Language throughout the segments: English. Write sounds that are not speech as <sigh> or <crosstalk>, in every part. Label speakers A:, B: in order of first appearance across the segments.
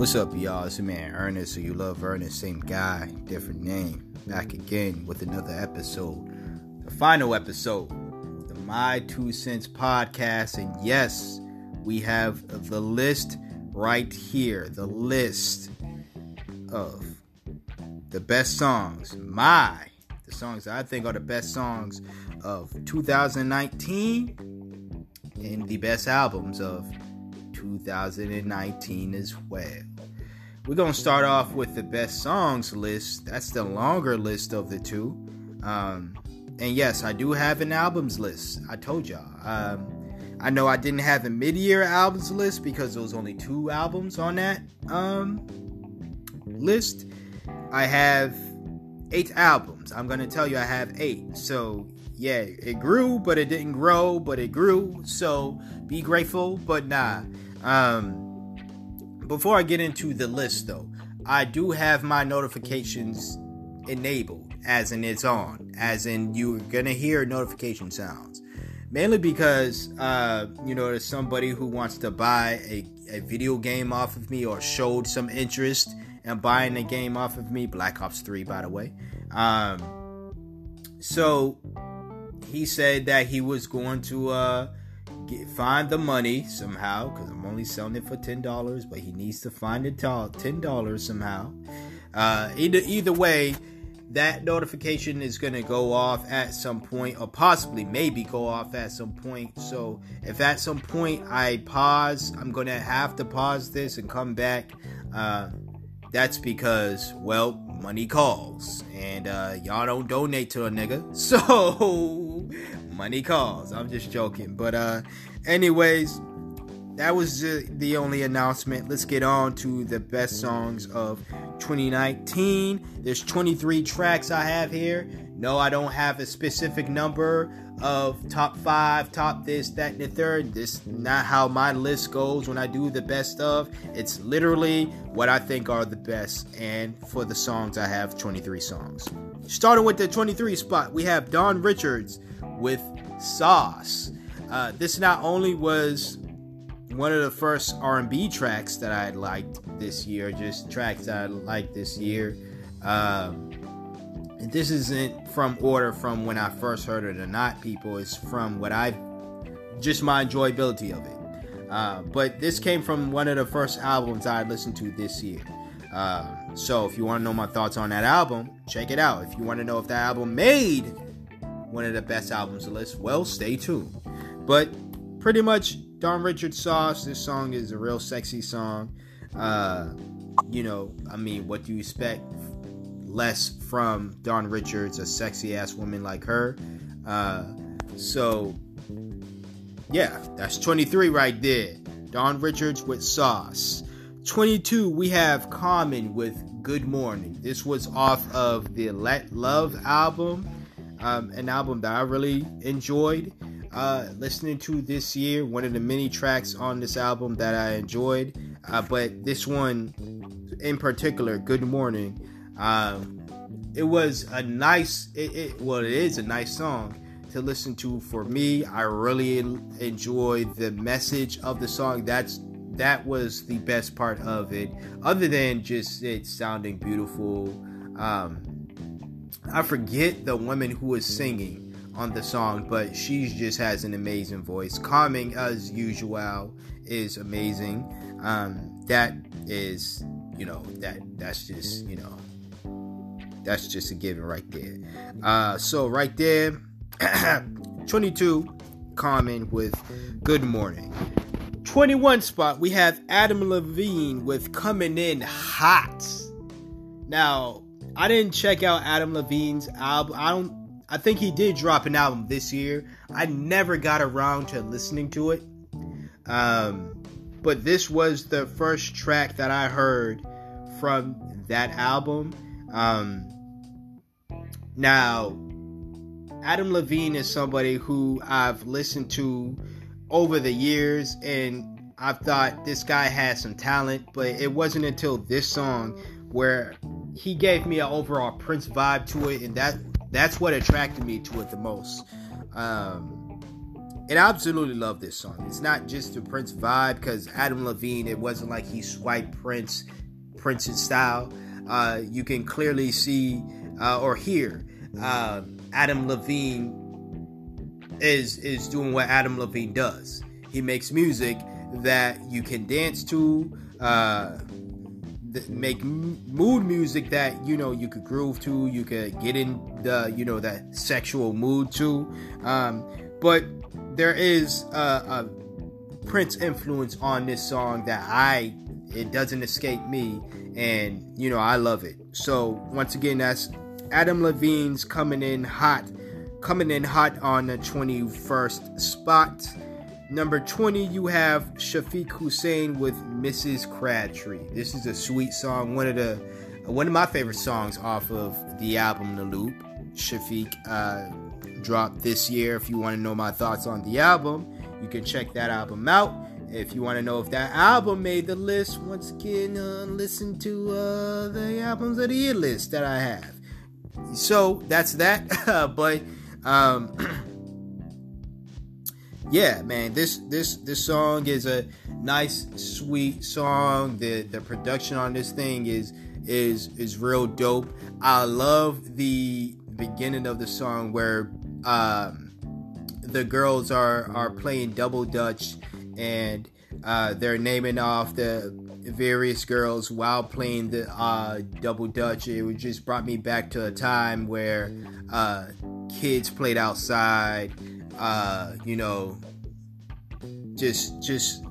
A: What's up, y'all? It's your man Ernest, so you love Ernest, same guy, different name. Back again with another episode, the final episode, the My Two Cents podcast. And yes, we have the list right here the list of the best songs, my, the songs I think are the best songs of 2019 and the best albums of 2019 as well. We're going to start off with the best songs list. That's the longer list of the two. Um, and yes, I do have an albums list. I told y'all. Um, I know I didn't have a mid-year albums list because there was only two albums on that um, list. I have eight albums. I'm gonna tell you I have eight. So yeah, it grew, but it didn't grow, but it grew. So be grateful, but nah. Um, before I get into the list though, I do have my notifications enabled, as in it's on, as in you're gonna hear notification sounds. Mainly because uh, you know there's somebody who wants to buy a, a video game off of me or showed some interest in buying a game off of me. Black ops 3 by the way. Um, so he said that he was going to uh, get, find the money somehow because i'm only selling it for $10 but he needs to find it all $10 somehow. Uh, either either way that notification is going to go off at some point or possibly maybe go off at some point. So if at some point i pause i'm going to have to pause this and come back. Uh, that's because well money calls and uh, y'all don't donate to a nigga. <laughs> So money calls i'm just joking but uh anyways that was the only announcement. Let's get on to the best songs of 2019. There's 23 tracks I have here. No, I don't have a specific number of top five, top this, that, and the third. This not how my list goes when I do the best of. It's literally what I think are the best. And for the songs, I have 23 songs. Starting with the 23 spot, we have Dawn Richards with Sauce. Uh, this not only was one of the first R&B tracks that I liked this year, just tracks that I liked this year. Um, and this isn't from order from when I first heard it or not, people. It's from what I just my enjoyability of it. Uh, but this came from one of the first albums I listened to this year. Uh, so if you want to know my thoughts on that album, check it out. If you want to know if that album made one of the best albums the list, well, stay tuned. But pretty much Dawn Richard Sauce. This song is a real sexy song. Uh, you know, I mean, what do you expect less from Dawn Richards, a sexy ass woman like her? Uh, so, yeah, that's 23 right there. Dawn Richards with Sauce. 22, we have Common with Good Morning. This was off of the Let Love album, um, an album that I really enjoyed uh, listening to this year. One of the many tracks on this album that I enjoyed, uh, but this one in particular, "Good Morning," um, it was a nice. It, it, well, it is a nice song to listen to for me. I really enjoyed the message of the song. That's that was the best part of it, other than just it sounding beautiful. Um, I forget the woman who was singing on the song, but she just has an amazing voice. Common as usual is amazing. Um, that is, you know, that that's just, you know, that's just a given right there. Uh, so right there, <clears throat> 22, Common with Good Morning. 21 spot, we have Adam Levine with Coming In Hot. Now, I didn't check out Adam Levine's album. I don't I think he did drop an album this year. I never got around to listening to it. Um, but this was the first track that I heard from that album. Um, now, Adam Levine is somebody who I've listened to over the years, and I've thought this guy has some talent, but it wasn't until this song where he gave me an overall Prince vibe to it, and that that's what attracted me to it the most. Um, and I absolutely love this song. It's not just the Prince vibe because Adam Levine, it wasn't like he swiped Prince, Prince's style. Uh, you can clearly see uh, or hear uh, Adam Levine is is doing what Adam Levine does. He makes music that you can dance to, uh, make mood music that you know you could groove to, you could get in the you know that sexual mood to. Um, but there is a, a Prince influence on this song that I it doesn't escape me, and you know I love it. So once again, that's Adam Levine's coming in hot, coming in hot on the 21st spot. Number 20, you have Shafiq Husayn with Mrs. Crabtree. This is a sweet song, one of the one of my favorite songs off of the album The Loop. Shafiq uh, dropped this year. If you want to know my thoughts on the album, you can check that album out. If you want to know if that album made the list, once again, uh, listen to uh, the albums of the year list that I have. So that's that. <laughs> but um, <clears throat> yeah, man, this this this song is a nice, sweet song. The the production on this thing is is is real dope. I love the beginning of the song where um, the girls are are playing double dutch and uh, they're naming off the various girls while playing the uh, double dutch. It just brought me back to a time where uh, kids played outside. Uh, you know, just just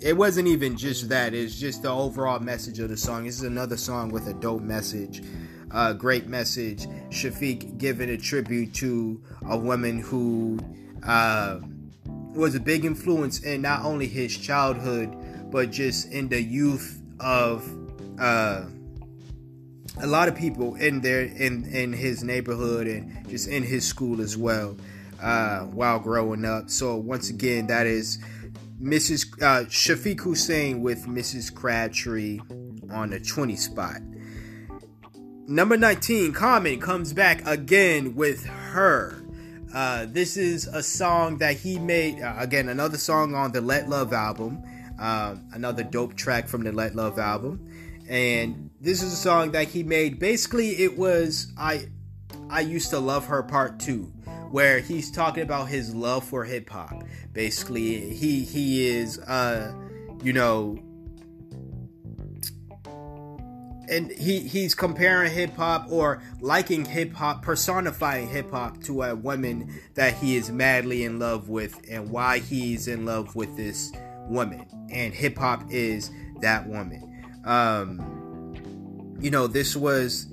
A: it wasn't even just that. It's just the overall message of the song. This is another song with a dope message. Uh, great message. Shafiq giving a tribute to a woman who uh, was a big influence in not only his childhood, but just in the youth of uh, a lot of people in there in in his neighborhood and just in his school as well uh, while growing up. So once again, that is Mrs. Uh, Shafiq Husayn with Mrs. Crabtree on the 20 spot. Number 19, Common comes back again with her. Uh, this is a song that he made, uh, again, another song on the Let Love album, um, another dope track from the Let Love album. And this is a song that he made. Basically, it was I I used to love her part two where he's talking about his love for hip hop. Basically, he he is uh you know and he he's comparing hip hop or liking hip hop, personifying hip hop to a woman that he is madly in love with, and why he's in love with this woman, and hip hop is that woman. Um, you know, this was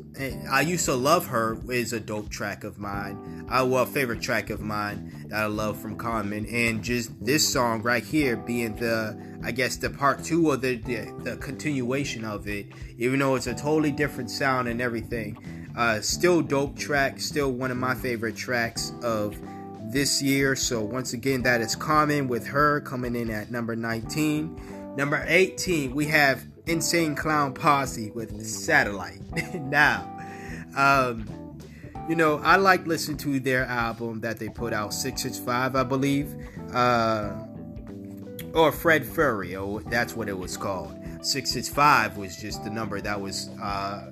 A: I used to love her is a dope track of mine. I well favorite track of mine that I love from Common, and just this song right here being the I guess the part two of the the, the continuation of it, even though it's a totally different sound and everything. Uh, still dope track, still one of my favorite tracks of this year. So once again, that is Common with her coming in at number 19. Number 18, we have Insane Clown Posse with Satellite. <laughs> now, um, you know, I like listening to their album that they put out, 665, I believe. Uh, or Fred Fury, or that's what it was called. 665 was just the number that was, uh,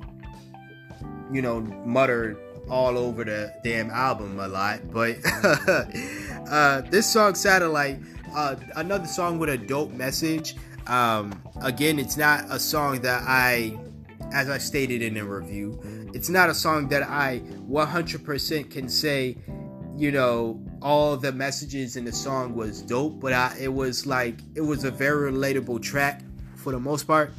A: you know, muttered all over the damn album a lot. But <laughs> uh, this song, Satellite, uh, another song with a dope message. Um, again, it's not a song that I, as I stated in the review, it's not a song that I 100% can say, you know, all the messages in the song was dope, but I, it was like, it was a very relatable track for the most part.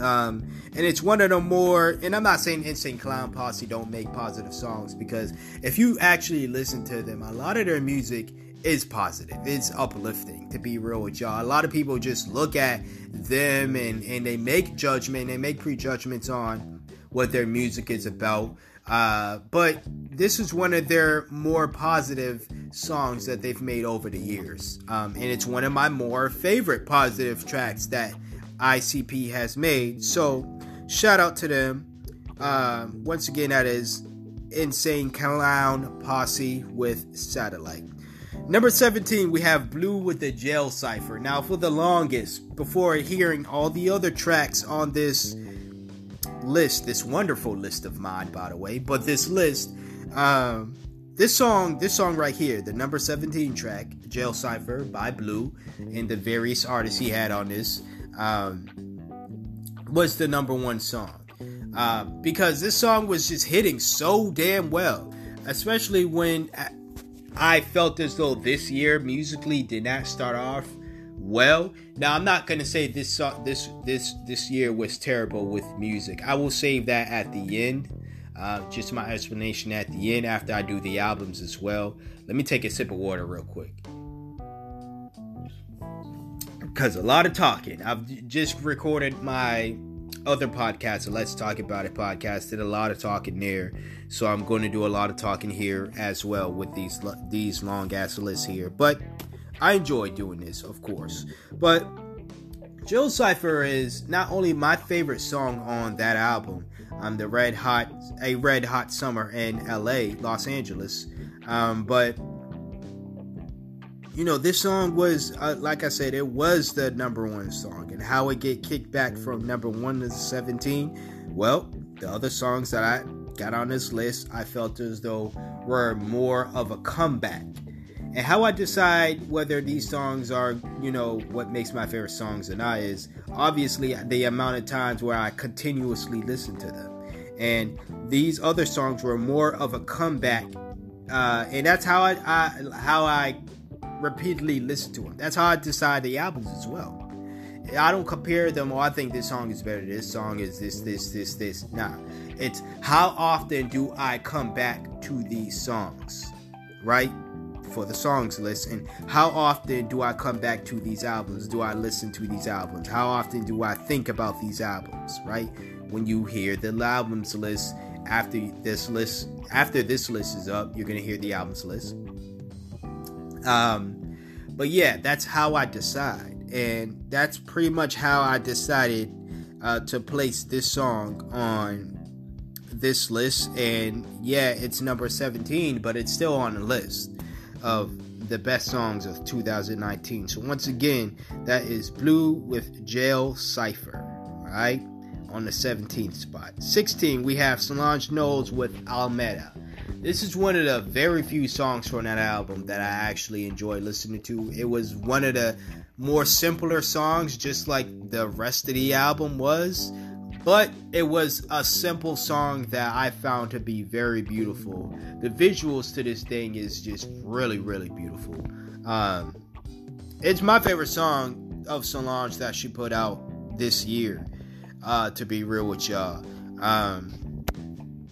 A: Um, and it's one of the more, and I'm not saying Insane Clown Posse don't make positive songs because if you actually listen to them, a lot of their music is positive. It's uplifting to be real with y'all. A lot of people just look at them and, and they make judgment, they make prejudgments on what their music is about. Uh, but this is one of their more positive songs that they've made over the years. Um, and it's one of my more favorite positive tracks that ICP has made. So shout out to them. Uh, once again, that is Insane Clown Posse with Satellite. Number 17, we have Blu with the Jail Cipher. Now, for the longest, before hearing all the other tracks on this list, this wonderful list of mine, by the way, but this list, um, this song, this song right here, the number 17 track, Jail Cipher by Blu, and the various artists he had on this, um, was the number one song. Uh, because this song was just hitting so damn well, especially when I felt as though this year musically did not start off well. Now I'm not gonna say this this this this year was terrible with music. I will save that at the end. Uh, just my explanation at the end after I do the albums as well. Let me take a sip of water real quick. Because a lot of talking. I've just recorded my other podcast, Let's Talk About It podcast, did a lot of talking there. So I'm going to do a lot of talking here as well with these these long ass lists here. But I enjoy doing this, of course. But Jail Cipher is not only my favorite song on that album, um, the Red Hot, a Red Hot Summer in L.A., Los Angeles, um, but you know, this song was, uh, like I said, it was the number one song. And how it get kicked back from number one to 17, well, the other songs that I got on this list, I felt as though were more of a comeback. And how I decide whether these songs are, you know, what makes my favorite songs or not is obviously the amount of times where I continuously listen to them. And these other songs were more of a comeback. Uh, and that's how I, I how I repeatedly listen to them. That's how I decide the albums as well. I don't compare them. Oh, I think this song is better. This song is this, this, this, this. Nah, it's how often do I come back to these songs, right? For the songs list, and how often do I come back to these albums? Do I listen to these albums? How often do I think about these albums, right? When you hear the albums list after this list, after this list is up, you're gonna hear the albums list um, but yeah, that's how I decide, and that's pretty much how I decided uh, to place this song on this list. And yeah, it's number 17, but it's still on the list of the best songs of 2019. So once again, that is Blu with Jail Cipher. Right on the 17th spot. 16, we have Solange Knowles with Almeda. This is one of the very few songs from that album that I actually enjoy listening to. It was one of the more simpler songs, just like the rest of the album was. But it was a simple song that I found to be very beautiful. The visuals to this thing is just really, really beautiful. Um, it's my favorite song of Solange that she put out this year. Uh, to be real with y'all. Um,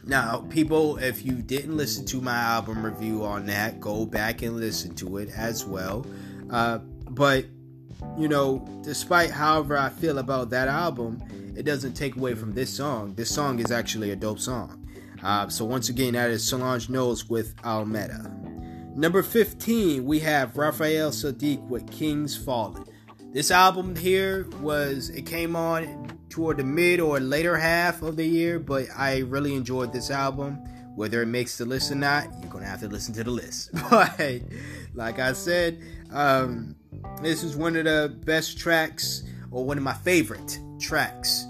A: now, people, if you didn't listen to my album review on that, go back and listen to it as well. Uh, but, you know, despite however I feel about that album, it doesn't take away from this song. This song is actually a dope song. Uh, so, once again, that is Solange Knowles with Almeda. Number 15, we have Raphael Saadiq with Kings Fallen. This album here was, it came on toward the mid or later half of the year, but I really enjoyed this album. Whether it makes the list or not, you're gonna have to listen to the list. <laughs> But like I said, um, this is one of the best tracks, or one of my favorite tracks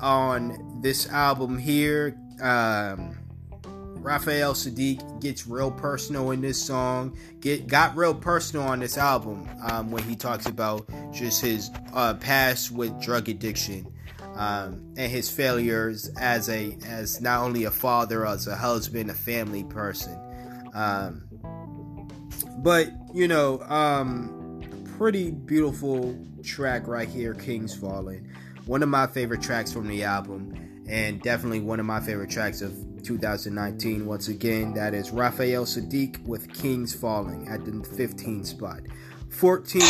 A: on this album here. Um, Raphael Saadiq gets real personal in this song. Get got real personal on this album um, when he talks about just his uh, past with drug addiction um, and his failures as a as not only a father, as a husband, a family person. Um, but you know, um, pretty beautiful track right here, Kings Fallen. One of my favorite tracks from the album, and definitely one of my favorite tracks of 2019. Once again, that is Raphael Saadiq with Kings Falling at the 15 spot. 14.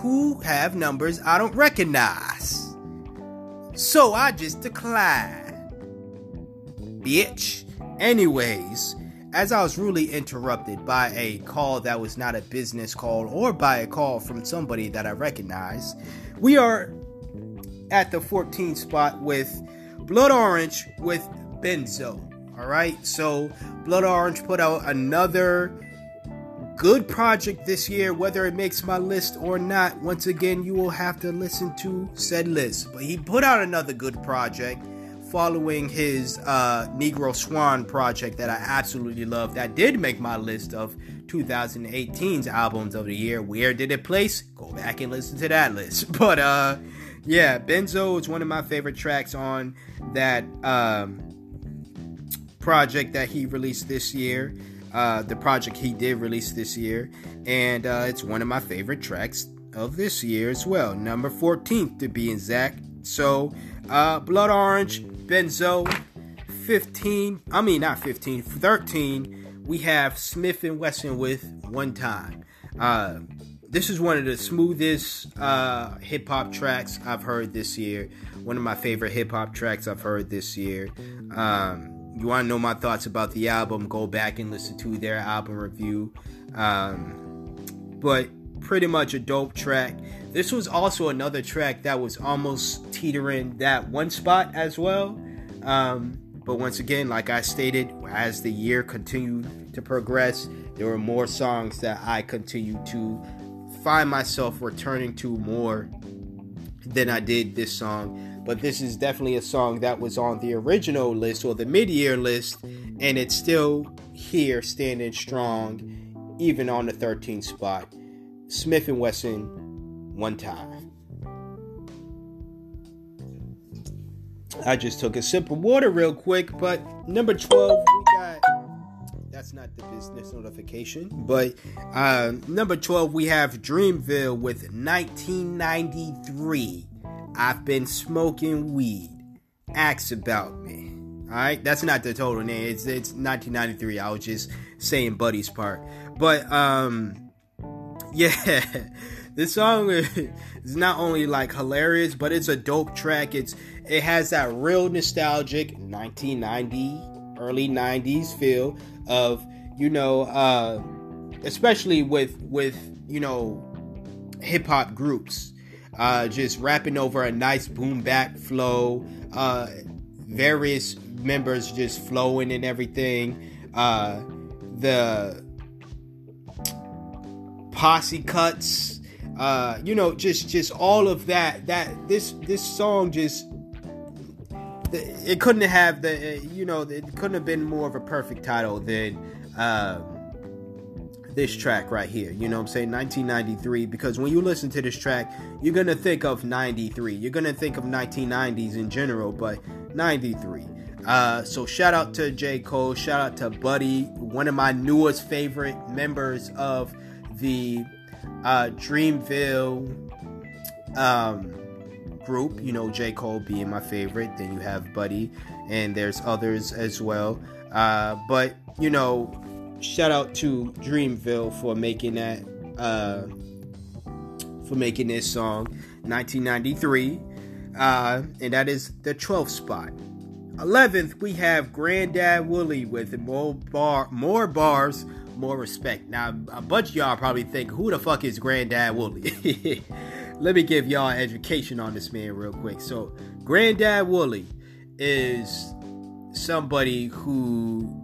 A: who have numbers I don't recognize. So I just decline. Bitch. Anyways, as I was rudely interrupted by a call that was not a business call or by a call from somebody that I recognize, we are at the 14th spot with Blood Orange with Benzo. All right, so Blood Orange put out another good project this year. Whether it makes my list or not, once again, you will have to listen to said list. But he put out another good project following his uh, Negro Swan project that I absolutely love. That did make my list of 2018's albums of the year. Where did it place? Go back and listen to that list. <laughs> But uh, yeah, Benzo is one of my favorite tracks on that. Um, project that he released this year. Uh, the project he did release this year, and uh, it's one of my favorite tracks of this year as well. Number 14th to be exact. So, uh, Blood Orange, Benzo, 15. I mean, not 15, 13. We have Smif-N-Wessun with One Time. Uh, this is one of the smoothest uh, hip hop tracks I've heard this year. One of my favorite hip hop tracks I've heard this year. Um, you want to know my thoughts about the album, go back and listen to their album review. Um, but pretty much a dope track. This was also another track that was almost teetering that one spot as well. Um, but once again, like I stated, as the year continued to progress, there were more songs that I continued to find myself returning to more than I did this song but this is definitely a song that was on the original list or the mid-year list and it's still here standing strong even on the 13th spot Smif-N-Wessun one time i just took a sip of water real quick but number 12 we got that's not the business notification but uh, number 12 we have dreamville with 1993 I've been smoking weed. Ask about me. Alright, that's not the total name. It's it's 1993. I was just saying Buddy's part. But um yeah, <laughs> this song <laughs> is not only like hilarious, but it's a dope track. It's it has that real nostalgic 1990, early 90s feel of, you know, uh especially with with, you know, hip hop groups uh, just rapping over a nice boom bap flow, uh, various members just flowing and everything. Uh, the posse cuts, uh, you know, just just all of that. That this this song just it couldn't have the you know it couldn't have been more of a perfect title than. Um, this track right here. You know what I'm saying? 1993. Because when you listen to this track, you're to think of 93. You're to think of 1990s in general, but 93. Uh, so shout out to J. Cole. Shout out to Buddy, one of my newest favorite members of the uh, Dreamville um, group. You know, J. Cole being my favorite. Then you have Buddy, and there's others as well. Uh, but, you know, shout out to Dreamville for making that uh, for making this song 1993 uh, and that is the 12th spot 11th we have granddad Woolly with more bar more bars more respect. Now a bunch of y'all probably think who the fuck is granddad Woolly? <laughs> Let me give y'all education on this man real quick. So granddad Woolly is somebody who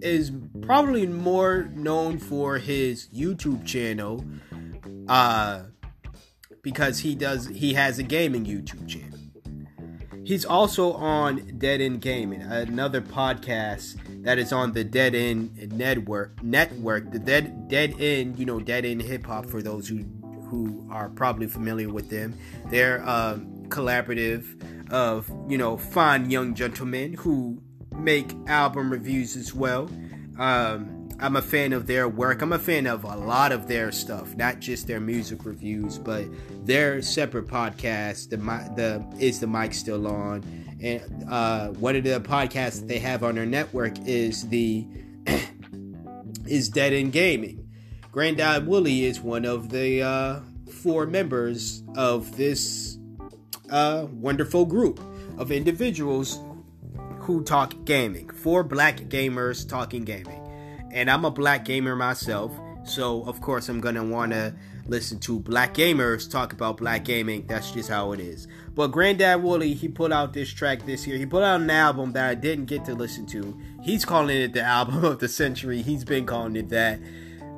A: is probably more known for his YouTube channel uh because he does he has a gaming YouTube channel. He's also on Dead End Gaming, another podcast that is on the Dead End Network. Network, the Dead Dead End, you know, Dead End Hip Hop for those who who are probably familiar with them. They're um, collaborative of you know fine young gentlemen who make album reviews as well. Um, I'm a fan of their work. I'm a fan of a lot of their stuff, not just their music reviews, but their separate podcast. The the is the mic still on? And uh, one of the podcasts they have on their network is the <coughs> is Dead End Gaming. Granddad Woolly is one of the uh, four members of this uh, wonderful group of individuals who talk gaming. Four black gamers talking gaming. And I'm a black gamer myself, So of course I'm gonna want to listen to black gamers talk about black gaming. That's just how it is. But Granddad Woolly, he put out this track this year. He put out an album that I didn't get to listen to. He's calling it the album <laughs> of the century. He's been calling it that.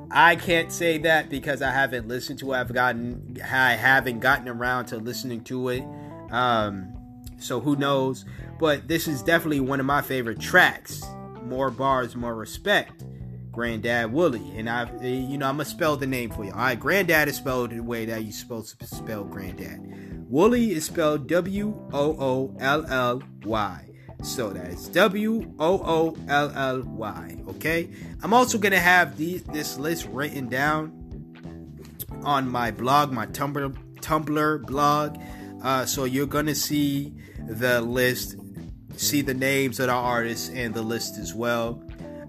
A: I can't say that because I haven't listened to it. I've gotten I haven't gotten around to listening to it. Um, so who knows? But this is definitely one of my favorite tracks. More bars, more respect. Granddad Woolly. And I, you know, I'm gonna spell the name for you. All right, Granddad is spelled the way that you're supposed to spell Granddad. Woolly is spelled W O O L L Y. So that is W O O L L Y. Okay. I'm also gonna have these this list written down on my blog, my Tumblr Tumblr blog. Uh, so you're gonna see the list, see the names of the artists and the list as well.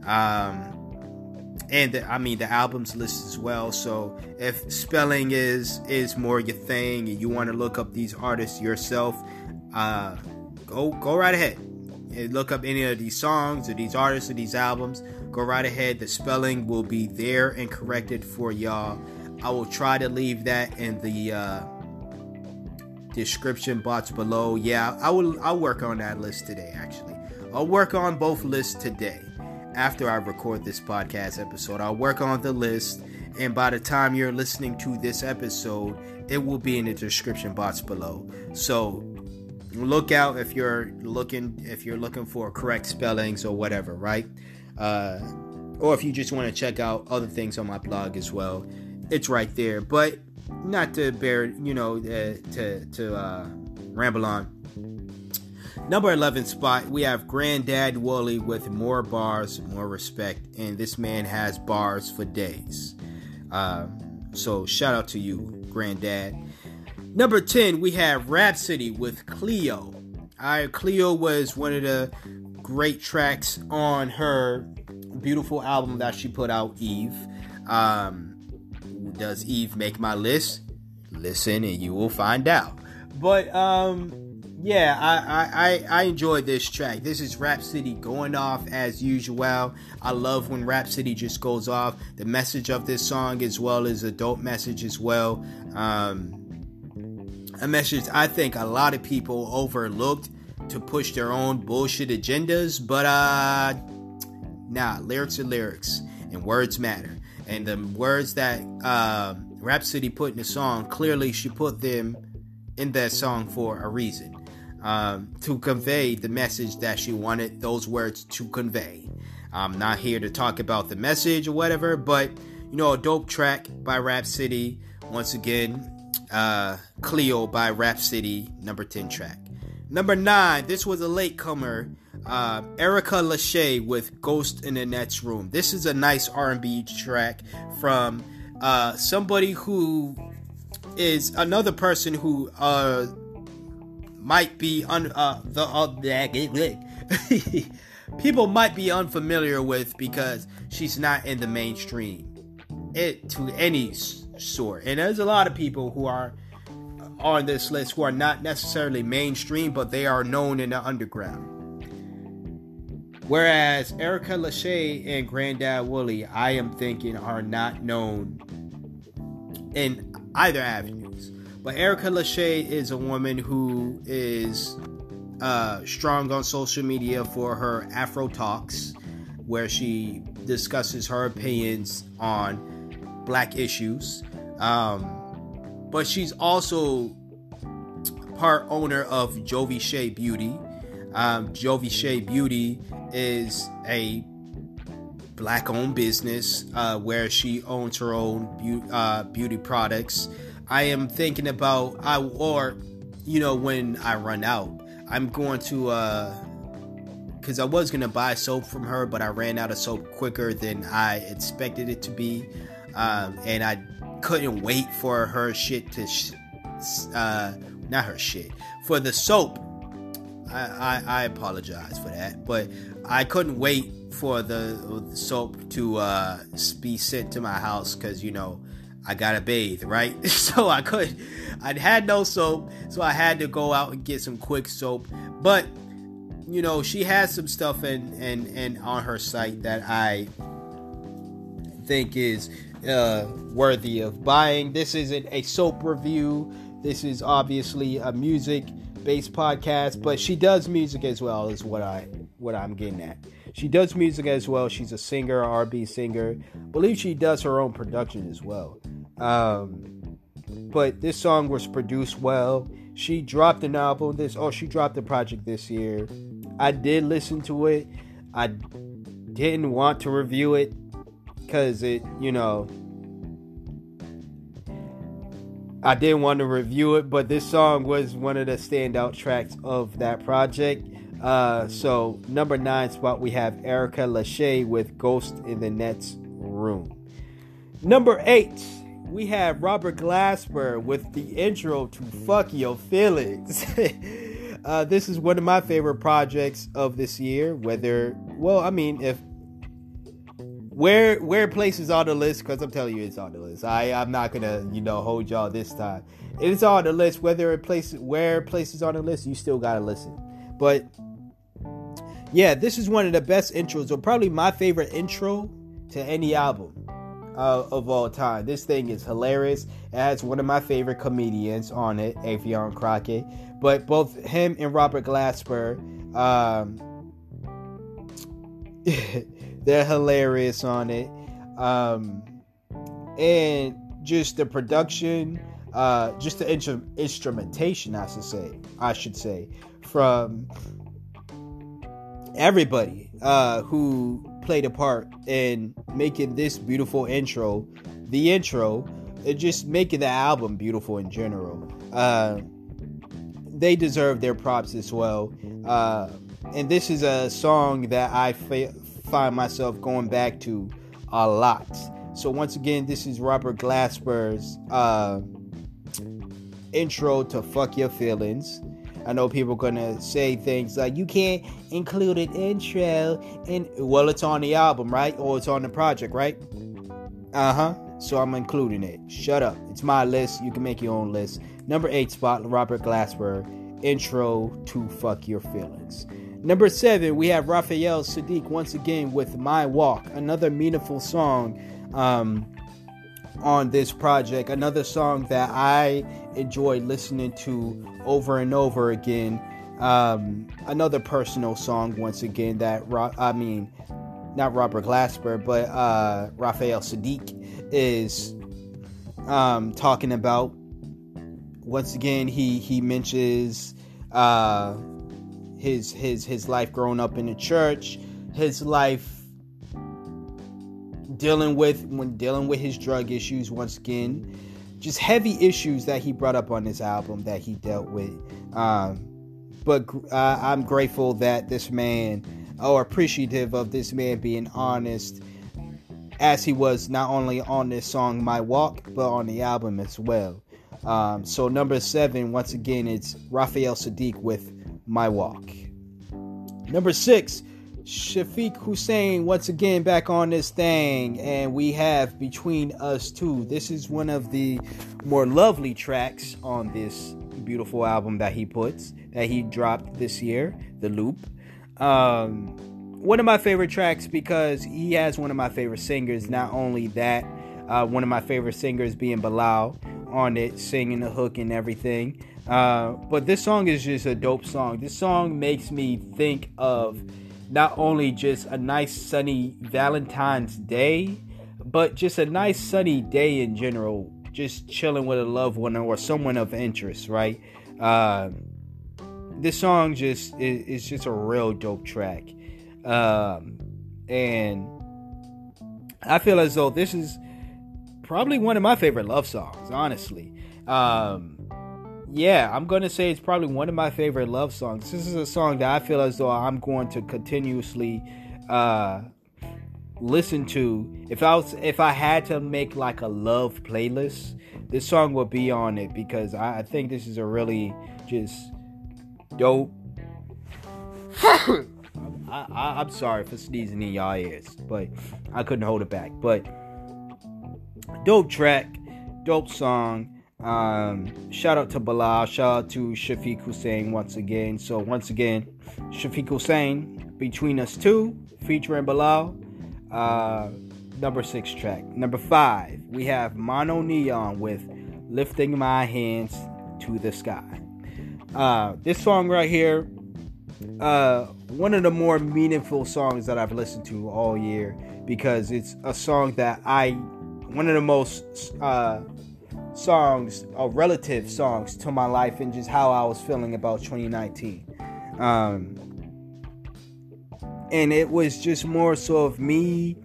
A: Um, and the, I mean the albums list as well. So if spelling is is more your thing and you want to look up these artists yourself, uh, go go right ahead and look up any of these songs or these artists or these albums. Go right ahead. The spelling will be there and corrected for y'all. I will try to leave that in the uh, description box below. Yeah, I will. I'll work on that list today. Actually, I'll work on both lists today after I record this podcast episode. I'll work on the list, and by the time you're listening to this episode, it will be in the description box below. So look out if you're looking if you're looking for correct spellings or whatever, right? Uh, or if you just want to check out other things on my blog as well, it's right there. But not to bear, you know, uh, to to uh, ramble on. Number 11 spot, we have Granddad Woolly with more bars, more respect, and this man has bars for days. Uh, so shout out to you, Granddad. Number 10, we have Rapsody with Cleo. I, Cleo was one of the great tracks on her beautiful album that she put out, Eve. Um, does Eve make my list? Listen and you will find out. But um, yeah, I, I, I enjoyed this track. This is Rapsody going off as usual. I love when Rapsody just goes off. The message of this song, as well as a dope message as well. Um, a message I think a lot of people overlooked to push their own bullshit agendas, but uh, nah, lyrics are lyrics, and words matter. And the words that uh, Rapsody put in the song, clearly she put them in that song for a reason um, to convey the message that she wanted those words to convey. I'm not here to talk about the message or whatever, but you know, a dope track by Rapsody. Once again, uh, Cleo by Rapsody, number 10 track. Number 9, this was a latecomer. Uh, Erica Lachey with Ghost in the Next Room. This is a nice R&B track from uh, somebody who is another person who uh, might be un uh, the uh, <laughs> people might be unfamiliar with because she's not in the mainstream. It to any sort. And there's a lot of people who are on this list who are not necessarily mainstream but they are known in the underground. Whereas erica lachey and granddad woolly i am thinking are not known in either avenues but Erica Lachey is a woman who is uh, strong on social media for her Afro Talks, where she discusses her opinions on black issues. Um, but she's also part owner of Jovi Shea Beauty. Um, Jovi Shea Beauty is a black owned business uh, where she owns her own be- uh, beauty products. I am thinking about I or you know when I run out, I'm going to uh because I was gonna buy soap from her, but I ran out of soap quicker than I expected it to be, um, and I couldn't wait for her shit to, sh- uh, not her shit, for the soap. I, I, I apologize for that, but I couldn't wait for the, the soap to uh, be sent to my house because you know I gotta bathe, right? <laughs> so I could, I had no soap, so I had to go out and get some quick soap. But you know, she has some stuff in and and on her site that I think is uh, worthy of buying. This isn't a soap review. This is obviously a music based podcast, but she does music as well. Is what I what I'm getting at. She does music as well. She's a singer, R&B singer. I believe she does her own production as well. Um, but this song was produced well. She dropped an album this oh she dropped a project this year. I did listen to it. I didn't want to review it because it, you know, I didn't want to review it, but this song was one of the standout tracks of that project. Uh, so number nine spot we have Erica Lachey with "Ghost in the Next Room." Number eight we have Robert Glasper with the intro to "Fuck Your Feelings." <laughs> uh, this is one of my favorite projects of this year. Whether well, I mean, if where where places on the list because i'm telling you it's on the list i i'm not gonna you know hold y'all this time it's on the list whether it places where places on the list you still gotta listen but yeah, this is one of the best intros, or probably my favorite intro to any album uh, of all time. This thing is hilarious. It has one of my favorite comedians on it, Affion Crockett. But both him and Robert Glasper, um, <laughs> they're hilarious on it. Um, and just the production, uh, just the instrumentation, I should say, I should say, from everybody uh, who played a part in making this beautiful intro, the intro, and just making the album beautiful in general. Uh, they deserve their props as well. Uh, and this is a song that I f- find myself going back to a lot. So once again, this is Robert Glasper's uh, intro to "Fuck Your Feelings." I know people are gonna say things like you can't include an intro and well it's on the album, right? Or it's on the project, right? Uh-huh. So I'm including it. Shut up. It's my list. You can make your own list. Number eight spot, Robert Glasper, intro to Fuck Your Feelings. Number seven, we have Raphael Saadiq once again with My Walk, another meaningful song um, on this project. Another song that I enjoy listening to over and over again. Um, another personal song, once again, that I mean, not Robert Glasper, but uh, Raphael Saadiq is um, talking about. Once again, he he mentions uh, his his his life growing up in the church, his life dealing with when dealing with his drug issues once again just heavy issues that he brought up on this album that he dealt with. Um, but uh, i'm grateful that this man or appreciative of this man being honest as he was not only on this song my walk but on the album as well. Um, so number seven once again it's raphael saadiq with my walk. Number six Shafiq Husayn once again back on this thing, and we have Between Us Two. This is one of the more lovely tracks on this beautiful album that he puts, that he dropped this year, The Loop. Um, one of my favorite tracks because he has one of my favorite singers. Not only that, uh, one of my favorite singers being Bilal on it, singing the hook and everything. Uh, but this song is just a dope song. This song makes me think of not only just a nice sunny Valentine's Day, but just a nice sunny day in general, just chilling with a loved one or someone of interest, right? Uh, this song just is, is, just a real dope track, um, and I feel as though this is probably one of my favorite love songs, honestly. Um, yeah, I'm gonna say it's probably one of my favorite love songs. This is a song that I feel as though I'm going to continuously uh, listen to. If I was, if I had to make like a love playlist, this song would be on it because I, I think this is a really just dope. <coughs> I, I, I'm sorry for sneezing in y'all ears, but I couldn't hold it back. But dope track, dope song. Um, shout out to Bilal. Shout out to Shafiq Husayn once again. So once again, Shafiq Husayn, Between Us Two, featuring Bilal. Uh, number six track. Number five, we have Mono Neon with "Lifting My Hands to the Sky." Uh, this song right here, uh, one of the more meaningful songs that I've listened to all year because it's a song that I, one of the most uh, songs or relative songs to my life and just how I was feeling about 2019. Um, and it was just more so of me.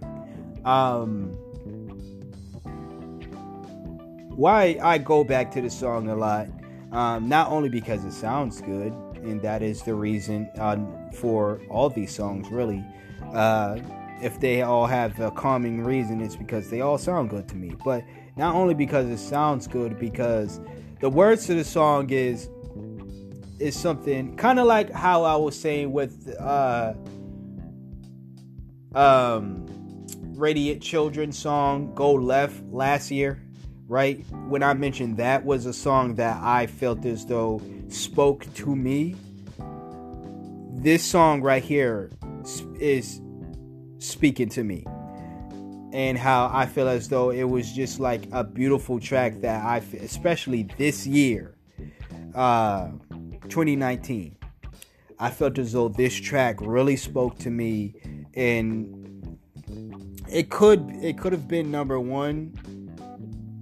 A: Um, why I go back to the song a lot, um, not only because it sounds good, and that is the reason uh, for all these songs, really. Uh, if they all have a calming reason, it's because they all sound good to me. But not only because it sounds good, because the words to the song is is something kind of like how I was saying with uh, um, Radiant Children song "Go Left" last year, right? When I mentioned that was a song that I felt as though spoke to me. This song right here is speaking to me and how I feel as though it was just like a beautiful track that I, especially this year, uh, 2019, I felt as though this track really spoke to me, and it could it could have been number one.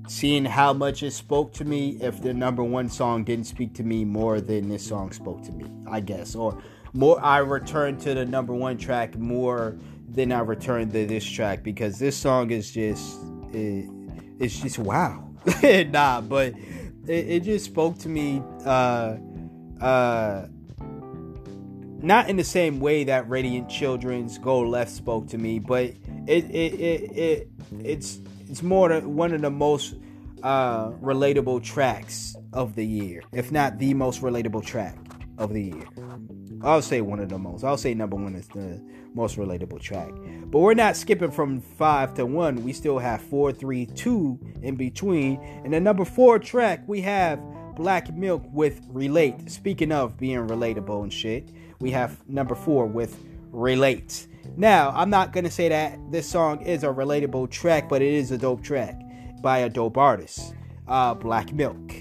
A: Seeing how much it spoke to me, if the number one song didn't speak to me more than this song spoke to me, I guess, or more, I returned to the number one track more then I returned to this track because this song is just it, it's just wow. <laughs> nah, but it, it, just spoke to me uh uh not in the same way that Radiant Children's Go Left spoke to me, but it it it, it it's it's more one of the most uh relatable tracks of the year, if not the most relatable track of the year. I'll say one of the most. I'll say number one is the most relatable track. But we're not skipping from five to one. We still have four, three, two in between. And the number four track, we have Black Milk with Relate. Speaking of being relatable and shit, we have number four with Relate. Now, I'm not gonna say that this song is a relatable track, but it is a dope track by a dope artist, uh, Black Milk.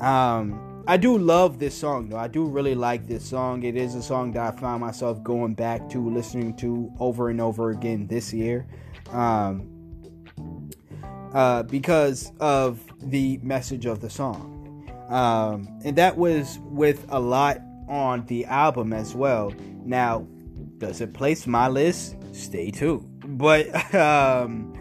A: Um, I do love this song though. I do really like this song. It is a song that I found myself going back to listening to over and over again this year. Um, uh, because of the message of the song. Um, and that was with a lot on the album as well. Now, does it place my list? Stay tuned. But <laughs> um,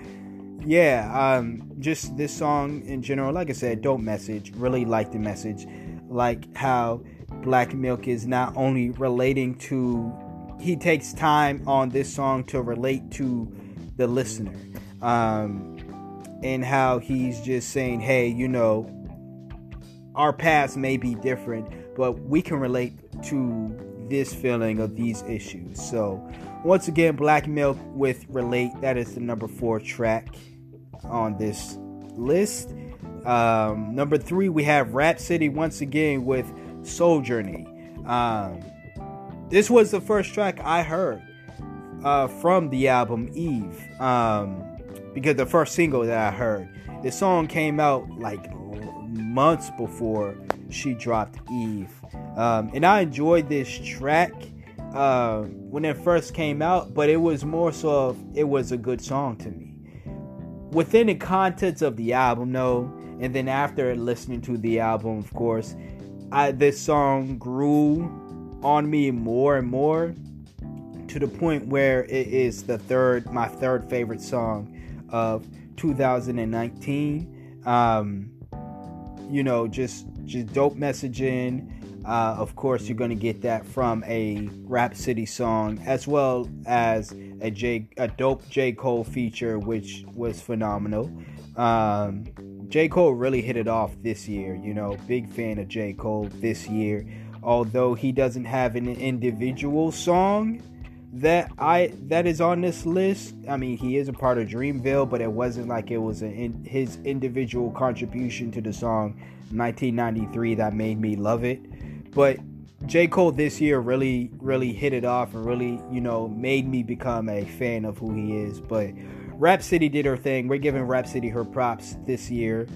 A: yeah, um, just this song in general, like I said, dope message. Really like the message like how Black Milk is not only relating to, he takes time on this song to relate to the listener. Um, and how he's just saying, hey, you know, our paths may be different, but we can relate to this feeling of these issues. So, once again, Black Milk with Relate, that is the number four track on this list. Um, number three, we have Rapsody once again with Sojourner. Um, this was the first track I heard uh, from the album Eve, um, because the first single that I heard. The song came out like months before she dropped Eve, um, and I enjoyed this track uh, when it first came out, but it was more so of it was a good song to me. Within the contents of the album, though, and then after listening to the album, of course, I, this song grew on me more and more to the point where it is the third, my third favorite song of 2019. Um, you know, just just dope messaging. Uh, of course, you're gonna get that from a Rapsody song as well as a J a dope J Cole feature, which was phenomenal. Um, J. Cole really hit it off this year. You know, big fan of J. Cole this year. Although he doesn't have an individual song that I that is on this list. I mean, he is a part of Dreamville, but it wasn't like it was in, his individual contribution to the song 1993 that made me love it. But J. Cole this year really, really hit it off and really, you know, made me become a fan of who he is. But Rapsody did her thing. We're giving Rapsody her props this year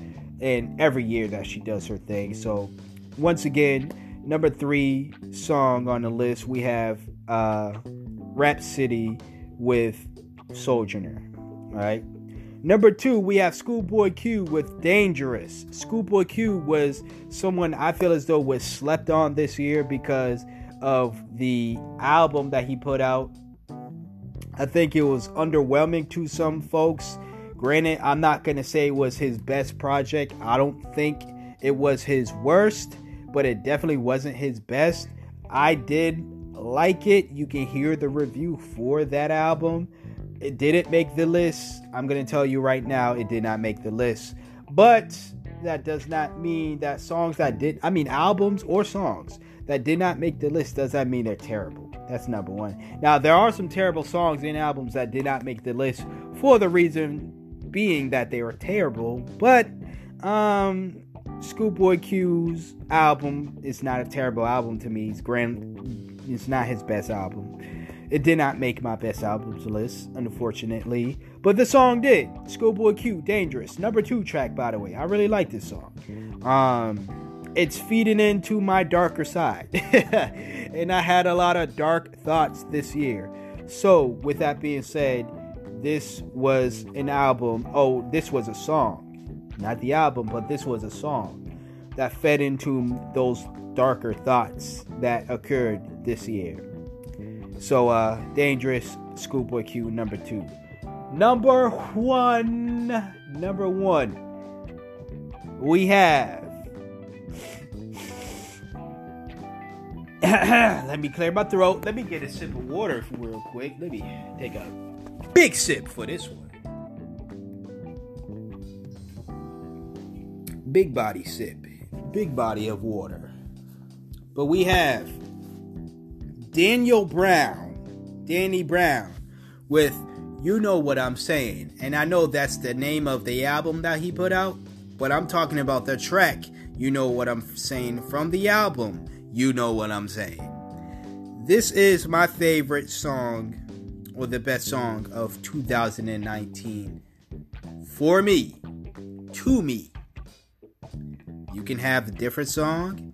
A: and every year that she does her thing. So, once again, number three song on the list, we have uh, Rapsody with Sojourner. All right. Number two, we have Schoolboy Q with Dangerous. Schoolboy Q was someone I feel as though was slept on this year because of the album that he put out. I think it was underwhelming to some folks. Granted, I'm not going to say it was his best project. I don't think it was his worst, but it definitely wasn't his best. I did like it. You can hear the review for that album. It didn't make the list. I'm going to tell you right now, it did not make the list. But that does not mean that songs that did, I mean, albums or songs that did not make the list, does that mean they're terrible? That's number one. Now, there are some terrible songs and albums that did not make the list for the reason being that they were terrible. But, um, Schoolboy Q's album is not a terrible album to me. It's grand. It's not his best album. It did not make my best albums list, unfortunately. But the song did. Schoolboy Q, Dangerous. Number two track, by the way. I really like this song. Um, it's feeding into my darker side. <laughs> and I had a lot of dark thoughts this year. So, with that being said, this was an album. Oh, this was a song. Not the album, but this was a song that fed into those darker thoughts that occurred this year. So, uh, Dangerous Schoolboy Q number two. Number one. Number one. We have. <clears throat> Let me clear my throat. Let me get a sip of water real quick. Let me take a big sip for this one. Big body sip. Big body of water. But we have Daniel Brown, Danny Brown, with You Know What I'm Saying. And I know that's the name of the album that he put out, but I'm talking about the track, You Know What I'm Saying, from the album, You Know What I'm Saying. This is my favorite song, or the best song of 2019. For me, to me. You can have a different song.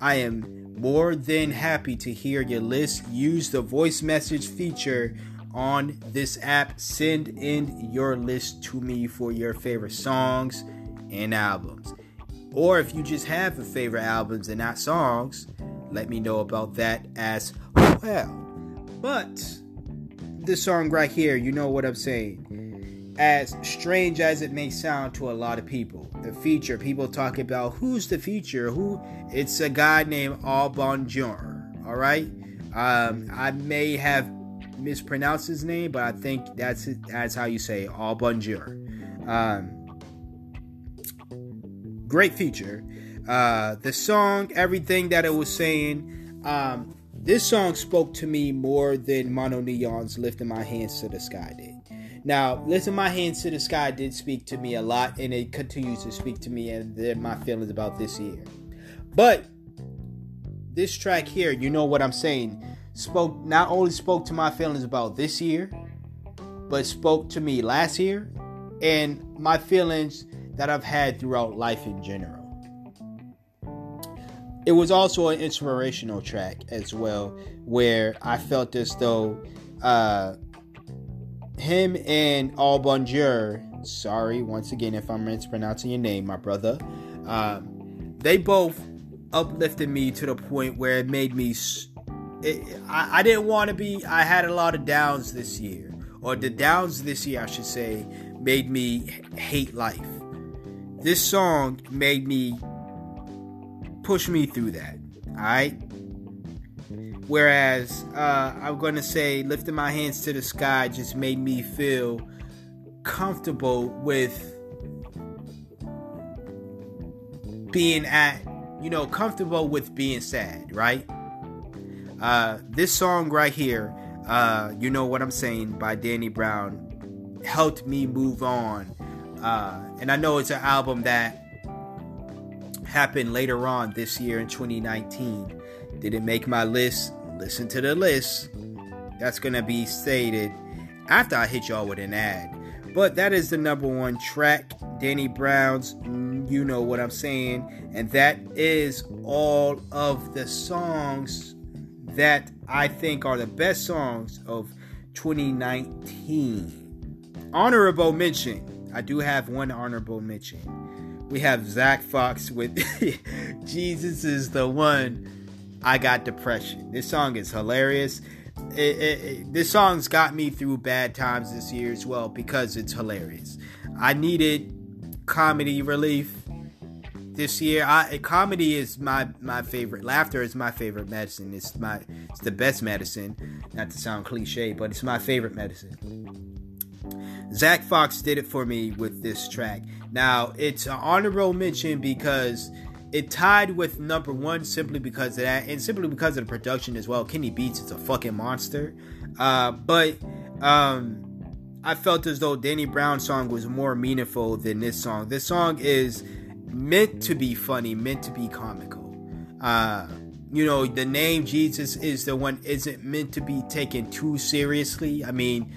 A: I am more than happy to hear your list. Use the voice message feature on this app. Send in your list to me for your favorite songs and albums. Or if you just have a favorite albums and not songs, let me know about that as well. But this song right here, you know what I'm saying. As strange as it may sound to a lot of people, the feature, people talk about who's the feature, who it's a guy named Al Bonjour. All right, um, I may have mispronounced his name, but I think that's that's how you say Al Bonjour. Um, great feature. Uh, the song, everything that it was saying. Um, this song spoke to me more than MonoNeon's "Lifting My Hands to the Sky" did. Now, Lifting my hands to the sky did speak to me a lot, and it continues to speak to me and then my feelings about this year. But this track here, you know what I'm saying, spoke not only spoke to my feelings about this year, but spoke to me last year and my feelings that I've had throughout life in general. It was also an inspirational track as well, where I felt as though uh, him and Al Bonjour, sorry once again if I'm mispronouncing your name, my brother, um, they both uplifted me to the point where it made me. It, I, I didn't want to be. I had a lot of downs this year, or the downs this year, I should say, made me hate life. This song made me push me through that. All right. Whereas uh, I'm going to say lifting my hands to the sky just made me feel comfortable with being at, you know, comfortable with being sad, right? Uh, this song right here, uh, You Know What I'm Saying by Danny Brown, helped me move on. Uh, and I know it's an album that happened later on this year in 2019 Did it make my list, listen to the list. That's going to be stated after I hit y'all with an ad. But that is the number one track, Danny Brown's mm, You Know What I'm Saying. And that is all of the songs that I think are the best songs of 2019. Honorable mention. I do have one honorable mention. We have Zach Fox with <laughs> Jesus is the one. I got depression. This song is hilarious. It, it, it, this song's got me through bad times this year as well because it's hilarious. I needed comedy relief this year. I comedy is my my favorite. Laughter is my favorite medicine. It's my it's the best medicine. Not to sound cliche, but it's my favorite medicine. Zach Fox did it for me with this track. Now it's an honorable mention because it tied with number one simply because of that, and simply because of the production as well. Kenny Beats is a fucking monster. Uh, but um, I felt as though Danny Brown's song was more meaningful than this song. This song is meant to be funny, meant to be comical. Uh, you know, the name Jesus is the one isn't meant to be taken too seriously. I mean,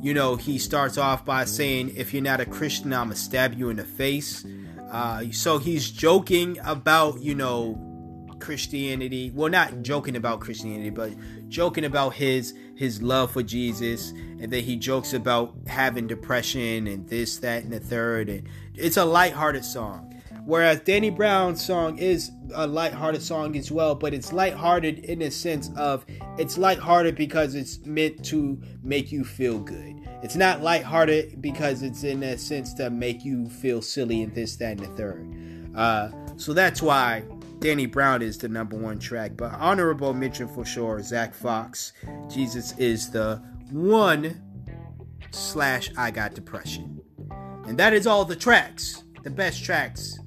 A: you know, he starts off by saying, "If you're not a Christian, I'ma stab you in the face." Uh, so he's joking about, you know, Christianity. Well, not joking about Christianity, but joking about his his love for Jesus, and then he jokes about having depression and this, that, and the third. And it's a lighthearted song. Whereas Danny Brown's song is a lighthearted song as well, but it's lighthearted in the sense of it's lighthearted because it's meant to make you feel good. It's not lighthearted because it's in a sense to make you feel silly and this, that, and the third. Uh, so that's why Danny Brown is the number one track. But honorable mention for sure, Zach Fox. Jesus is the one slash I got depression. And that is all the tracks, the best tracks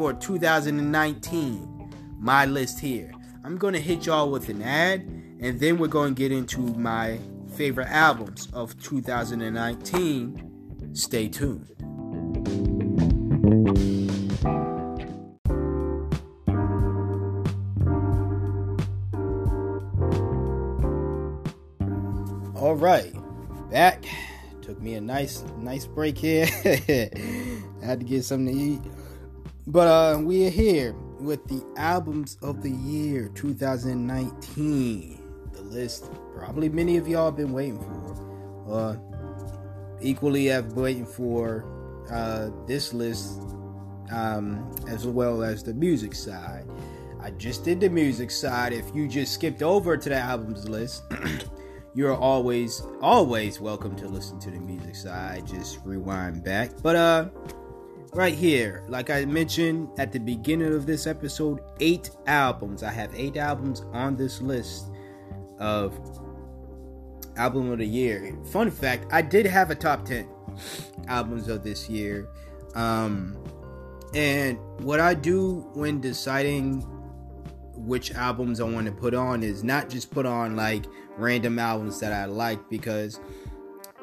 A: for 2019. My list here. I'm going to hit y'all with an ad, and then we're going to get into my favorite albums of 2019. Stay tuned. All right, back. Took me a nice, nice break here. <laughs> I had to get something to eat. But uh, we are here with the albums of the year 2019. The list probably many of y'all have been waiting for. Uh, equally, I've been waiting for uh, this list um, as well as the music side. I just did the music side. If you just skipped over to the albums list, <clears throat> you're always, always welcome to listen to the music side. Just rewind back. But uh right here, like I mentioned at the beginning of this episode, eight albums. I have eight albums on this list of album of the year. Fun fact, I did have a top 10 albums of this year. Um, and what I do when deciding which albums I want to put on is not just put on like random albums that I like because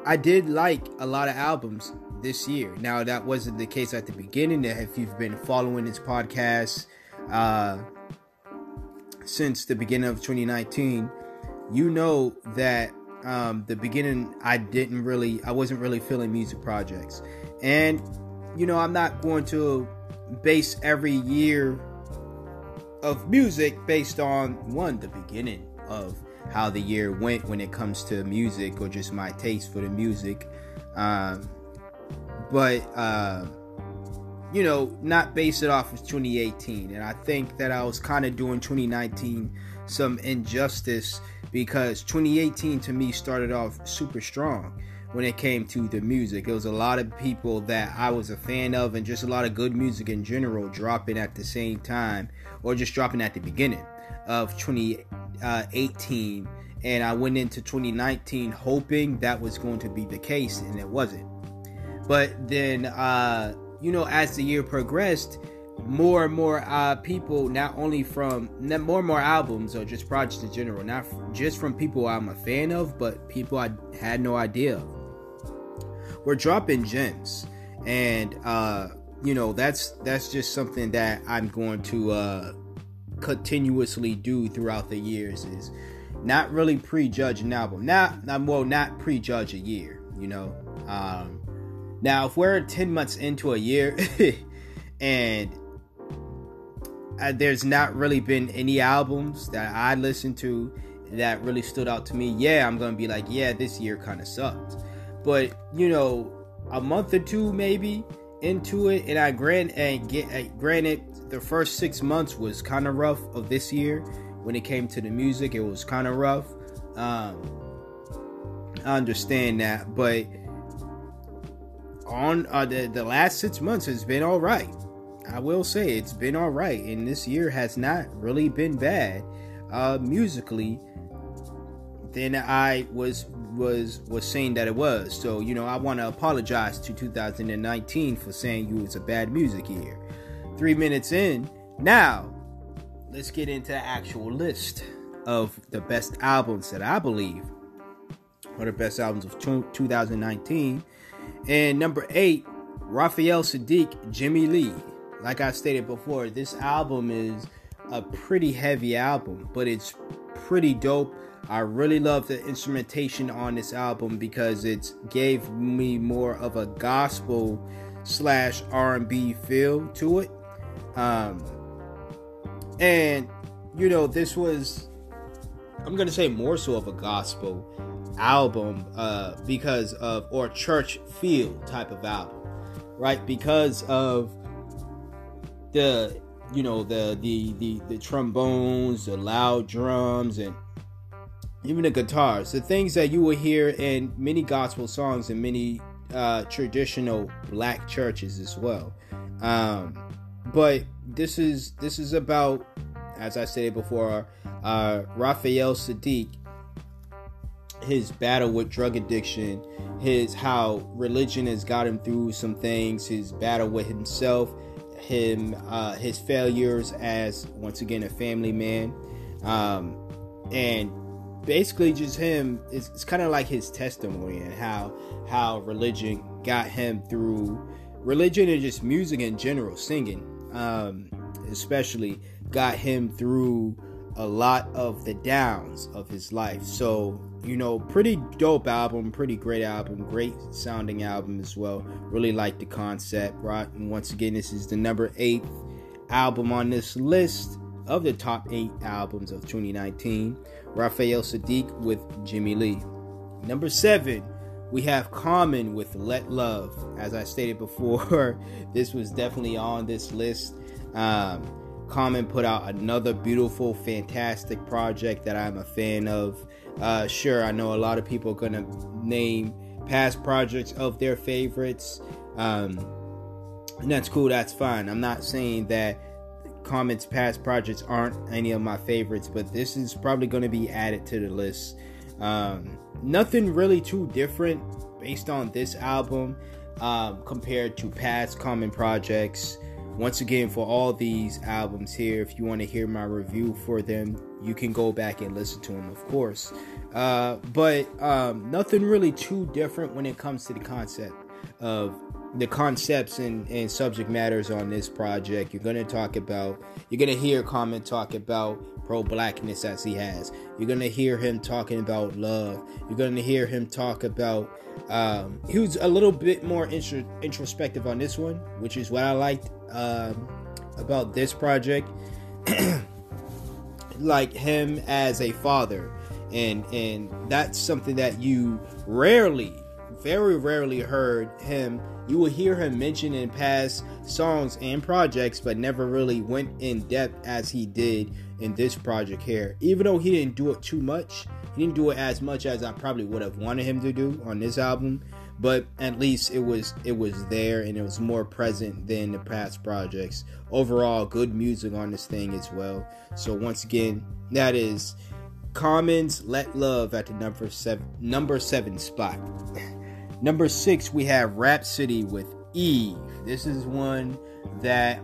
A: I did like a lot of albums this year. Now that wasn't the case at the beginning. If you've been following this podcast uh, since the beginning of 2019, you know that um, the beginning I didn't really, I wasn't really feeling music projects, and you know I'm not going to base every year of music based on one the beginning of how the year went when it comes to music or just my taste for the music. Um, but uh, you know, not base it off of 2018. And I think that I was kind of doing 2019 some injustice because 2018 to me started off super strong when it came to the music. It was a lot of people that I was a fan of, and just a lot of good music in general dropping at the same time, or just dropping at the beginning of 2018. And I went into 2019 hoping that was going to be the case, and it wasn't. But then, uh, you know, as the year progressed, more and more uh, people, not only from more and more albums or just projects in general, not just from people I'm a fan of, but people I had no idea. We're dropping gems, and uh, you know that's that's just something that I'm going to uh, continuously do throughout the years. Is not really prejudge an album, not, not well, not prejudge a year. You know, Um, now, if we're 10 months into a year <laughs> and uh, there's not really been any albums that I listened to that really stood out to me, yeah, I'm going to be like, yeah, this year kind of sucked. But, you know, a month or two maybe into it, and I grant and get uh, granted the first six months was kind of rough of this year when it came to the music. It was kind of rough. Um, I understand that, but on uh, the the last six months has been all right. I will say it's been all right, and this year has not really been bad uh, musically than I was was was saying that it was. So you know, I want to apologize to 2019 for saying you was a bad music year. Three minutes in, now let's get into the actual list of the best albums that I believe are the best albums of 2019. And number eight, Raphael Saadiq, Jimmy Lee. Like I stated before, this album is a pretty heavy album, but it's pretty dope. I really love the instrumentation on this album because it gave me more of a gospel slash R&B feel to it. Um, and you know, this was I'm gonna say more so of a gospel album uh, because of or church feel type of album, right? Because of the you know the the the, the trombones, the loud drums, and even the guitars, the things that you will hear in many gospel songs and many uh, traditional black churches as well. Um, but this is this is about, as I said before, uh, Raphael Saadiq, his battle with drug addiction, his how religion has got him through some things, his battle with himself, him uh, his failures as once again a family man, um, and basically just him. It's, it's kind of like his testimony and how how religion got him through religion and just music in general, singing, um, especially got him through a lot of the downs of his life. So, you know, pretty dope album, pretty great album, great sounding album as well. Really like the concept, right? And once again, this is the number eight album on this list of the top eight albums of 2019. Raphael Saadiq with Jimmy Lee. Number seven, we have Common with Let Love. As I stated before, <laughs> this was definitely on this list. Um, Common put out another beautiful, fantastic project that I'm a fan of. Uh, sure, I know a lot of people are gonna name past projects of their favorites, um, and that's cool. That's fine. I'm not saying that Common's past projects aren't any of my favorites, but this is probably going to be added to the list. Um, nothing really too different based on this album um, compared to past Common projects. Once again, for all these albums here, if you want to hear my review for them, you can go back and listen to them, of course. Uh, but um, nothing really too different when it comes to the concept of the concepts and, and subject matters on this project. You're going to talk about, you're going to hear Common talk about pro blackness as he has. You're going to hear him talking about love. You're going to hear him talk about, um, he was a little bit more intro, introspective on this one, which is what I liked um, about this project, <clears throat> like him as a father, and and that's something that you rarely, very rarely heard him. You will hear him mention in past songs and projects, but never really went in depth as he did in this project here. Even though he didn't do it too much, he didn't do it as much as I probably would have wanted him to do on this album but at least it was it was there and it was more present than the past projects. Overall good music on this thing as well. So once again that is commons let love at the number seven number seven spot. <laughs> Number six we have Rapsody with eve. This is one that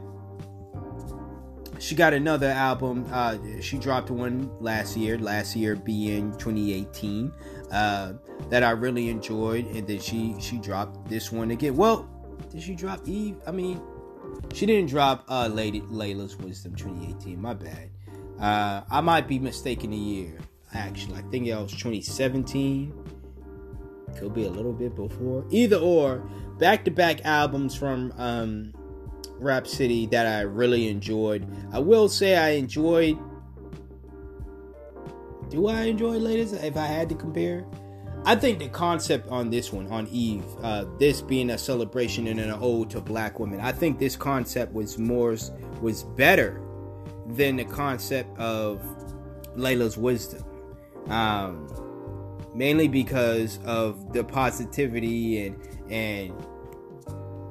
A: she got another album uh, she dropped one last year last year being 2018 uh, that I really enjoyed, and then she she dropped this one again. Well, did she drop Eve? I mean, she didn't drop uh, Lady Laila's Wisdom 2018. My bad. Uh, I might be mistaken the year. Actually, I think it was 2017. could be a little bit before. Either or, back to back albums from um, Rapsody that I really enjoyed. I will say I enjoyed. Do I enjoy latest? If I had to compare, I think the concept on this one, on Eve, uh, this being a celebration and an ode to black women, I think this concept was more was better than the concept of Laila's wisdom. Um, mainly because of the positivity and and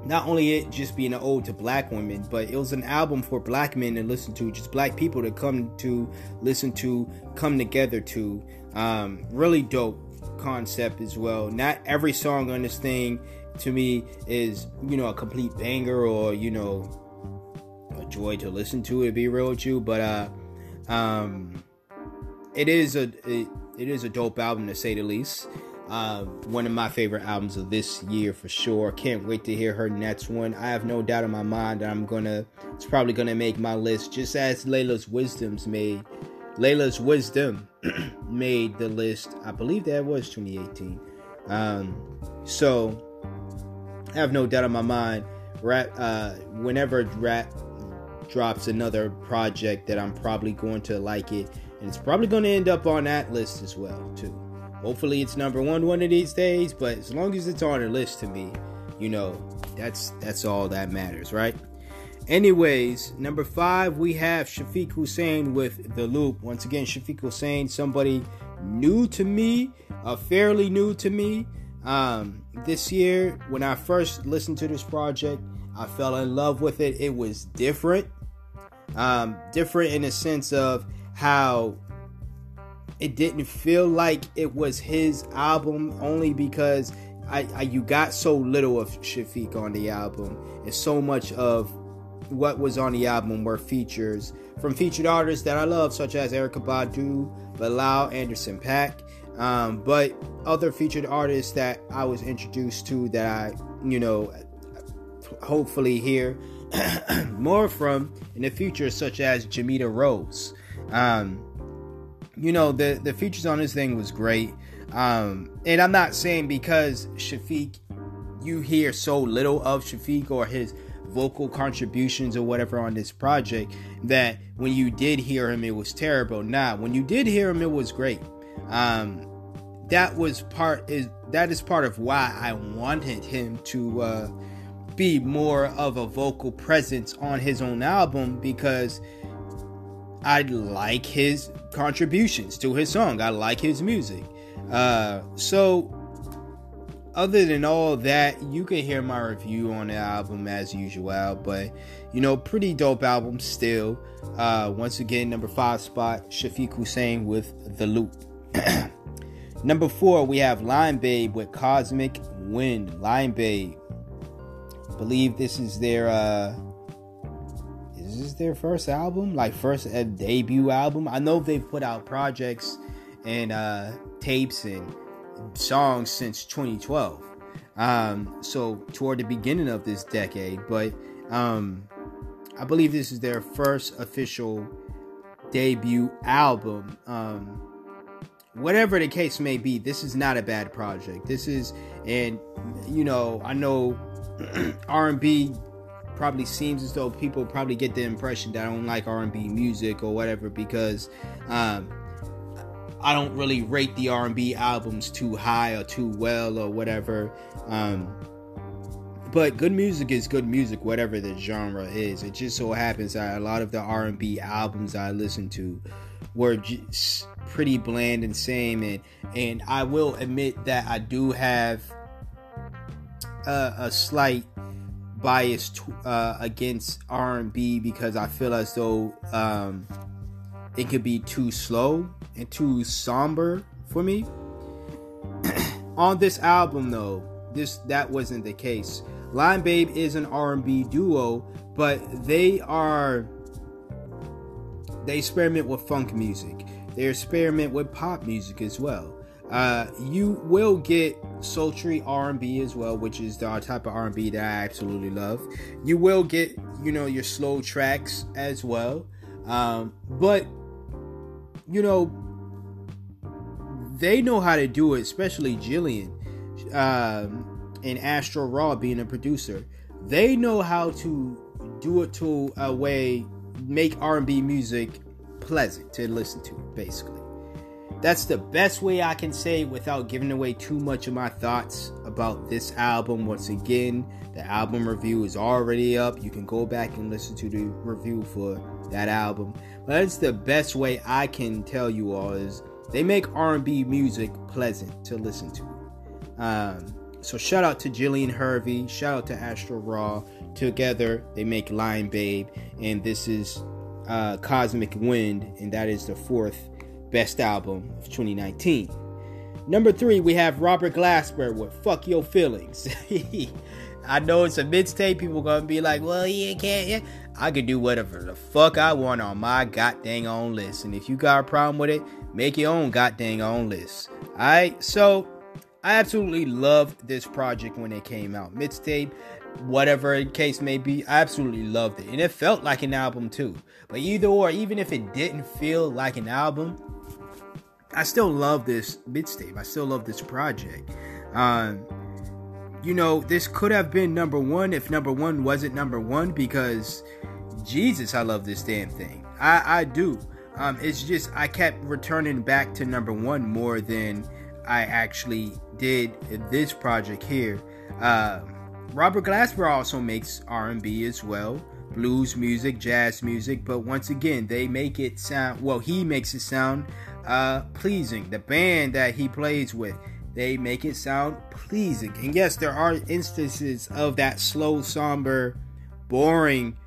A: not only it just being an ode to black women, but it was an album for black men to listen to, just black people to come to listen to, come together to. Um, really dope concept as well. Not every song on this thing to me is, you know, a complete banger or, you know, a joy to listen to, to be real with you, but uh um it is a it, it is a dope album to say the least. Uh, one of my favorite albums of this year for sure. Can't wait to hear her next one. I have no doubt in my mind that I'm gonna. It's probably gonna make my list, just as Laila's Wisdom's made. Laila's Wisdom <clears throat> made the list. I believe that was 2018. Um, so I have no doubt in my mind. Rap. Uh, whenever rap drops another project, that I'm probably going to like it and it's probably going to end up on that list as well too hopefully it's number one one of these days but as long as it's on a list to me you know that's that's all that matters right? Anyways number five we have Shafiq Husayn with the loop. Once again Shafiq Husayn somebody new to me uh, fairly new to me. Um, this year when i first listened to this project i fell in love with it. It was different. Um, different in the sense of how it didn't feel like it was his album only because I, I, you got so little of Shafiq on the album and so much of what was on the album were features from featured artists that I love such as Erykah Badu, Bilal, Anderson .Paak, um, but other featured artists that I was introduced to that I you know hopefully hear <clears throat> more from in the future such as Jimetta Rose. Um, you know, the the features on this thing was great. Um, and I'm not saying because Shafiq, you hear so little of Shafiq or his vocal contributions or whatever on this project that when you did hear him, it was terrible. Nah, when you did hear him, it was great. Um, that was part is that is part of why I wanted him to uh, be more of a vocal presence on his own album because I like his contributions to his song. I like his music. Uh, so, other than all that, you can hear my review on the album as usual. But you know, pretty dope album still. Uh, once again, number five spot Shafiq Husayn with The Loop. <clears throat> number four, we have Lion Babe with Cosmic Wind. Lion Babe. I believe this is their uh is this their first album? Like first uh, debut album? I know they've put out projects and uh, tapes and songs since 2012. Um, so toward the beginning of this decade, but um, I believe this is their first official debut album. Um, whatever the case may be, this is not a bad project. This is, and you know, I know <clears throat> R&B probably seems as though people probably get the impression that I don't like R&B music or whatever because um, I don't really rate the R&B albums too high or too well or whatever. Um, but good music is good music, whatever the genre is. It just so happens that a lot of the R&B albums I listen to were just pretty bland and same, and and I will admit that I do have a, a slight biased uh, against R&B because I feel as though um, it could be too slow and too somber for me. <clears throat> On this album, though, this that wasn't the case. Lion Babe is an R&B duo, but they are they experiment with funk music. They experiment with pop music as well. Uh, you will get sultry R&B as well, which is the type of R&B that I absolutely love. You will get, you know, your slow tracks as well. Um, but you know, they know how to do it, especially Jillian, um, and Astro Raw being a producer, they know how to do it to a way make R&B music pleasant to listen to basically. That's the best way I can say without giving away too much of my thoughts about this album. Once again, the album review is already up. You can go back and listen to the review for that album. But that's the best way I can tell you all is they make R&B music pleasant to listen to. Um, so shout out to Jillian Hervey, shout out to Astro Raw. Together they make Lion Babe, and this is uh, Cosmic Wind, and that is the fourth best album of 2019. Number three, we have Robert Glasper with Fuck Your Feelings. <laughs> I know it's a mixtape. People gonna be like, well, yeah, can't yeah. I can do whatever the fuck I want on my goddamn own list. And if you got a problem with it, make your own goddamn own list. Alright, so I absolutely loved this project when it came out. Mixtape, whatever the case may be, I absolutely loved it. And it felt like an album too. But either or, even if it didn't feel like an album, I still love this mixtape. I still love this project. Um, you know, this could have been number one if number one wasn't number one because Jesus, I love this damn thing. I, I do. Um, it's just I kept returning back to number one more than I actually did this project here. Uh, Robert Glasper also makes R&B as well, blues music, jazz music, but once again, they make it sound well. He makes it sound uh, pleasing. The band that he plays with, they make it sound pleasing. And yes, there are instances of that slow, somber, boring,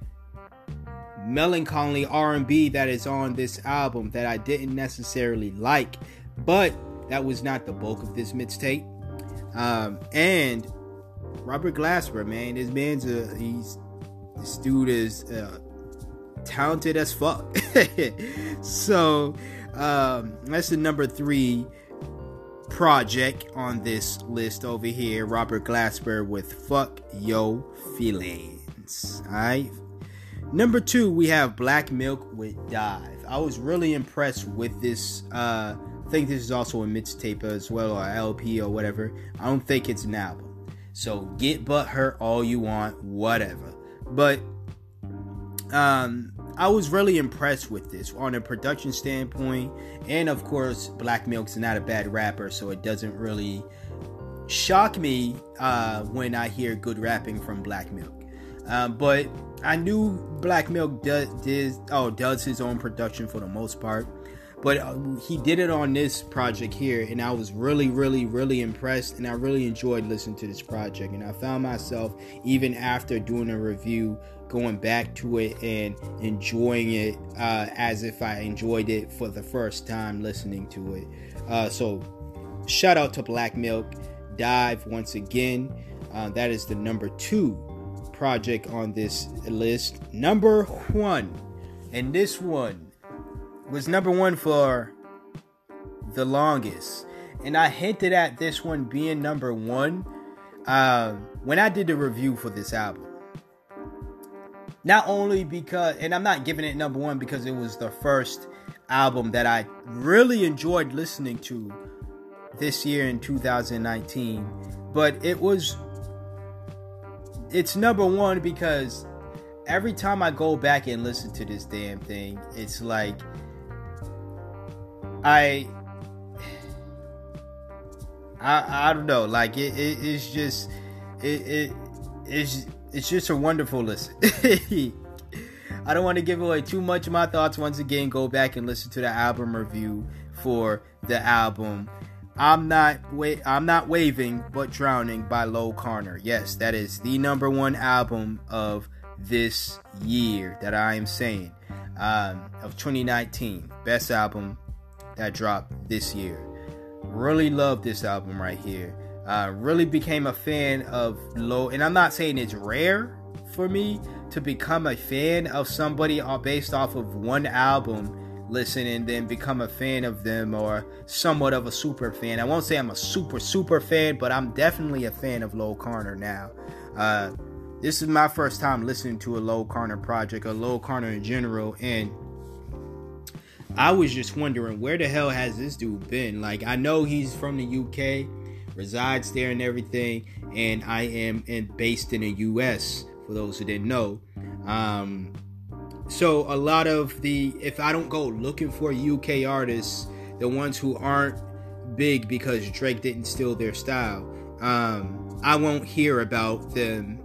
A: melancholy R&B that is on this album that I didn't necessarily like, but that was not the bulk of this mixtape. Um, and Robert Glasper, man, this man's a he's this dude is uh, talented as fuck. <laughs> so um, that's the number three project on this list over here. Robert Glasper with "Fuck Yo Feelings." All right. Number two, we have Black Milk with Dive. I was really impressed with this. Uh, I think this is also a mixtape as well, or LP or whatever. I don't think it's an album. So get butt hurt all you want, whatever. But um, I was really impressed with this on a production standpoint, and of course, Black Milk's not a bad rapper, so it doesn't really shock me uh, when I hear good rapping from Black Milk. Uh, but I knew Black Milk does, does oh does his own production for the most part, but uh, he did it on this project here, and I was really, really, really impressed, and I really enjoyed listening to this project. And I found myself even after doing a review going back to it and enjoying it uh, as if I enjoyed it for the first time listening to it. Uh, so, shout out to Black Milk Dive once again. Uh, that is the number two project on this list. Number one, and this one was number one for the longest. And I hinted at this one being number one uh, when I did the review for this album. Not only because, and I'm not giving it number one because it was the first album that I really enjoyed listening to this year in 2019, but it was, it's number one because every time I go back and listen to this damn thing, it's like, I, I, I don't know, like it, it it's just, it, it, it's, it's just a wonderful listen. <laughs> I don't want to give away too much of my thoughts. Once again, go back and listen to the album review for the album. I'm not wa- I'm not waving but drowning by Loyle Carner. Yes, that is the number one album of this year that I am saying um, of 2019. Best album that dropped this year. Really love this album right here. Uh, really became a fan of low, and I'm not saying it's rare for me to become a fan of somebody based off of one album listen and then become a fan of them or somewhat of a super fan. I won't say I'm a super super fan, but I'm definitely a fan of Loyle Carner now. Uh, this is my first time listening to a Loyle Carner project, a Loyle Carner in general, and I was just wondering where the hell has this dude been? Like I know he's from the UK, resides there and everything, and I am in, based in the U.S. For those who didn't know, um, so a lot of the if I don't go looking for UK artists, the ones who aren't big because Drake didn't steal their style, um, I won't hear about them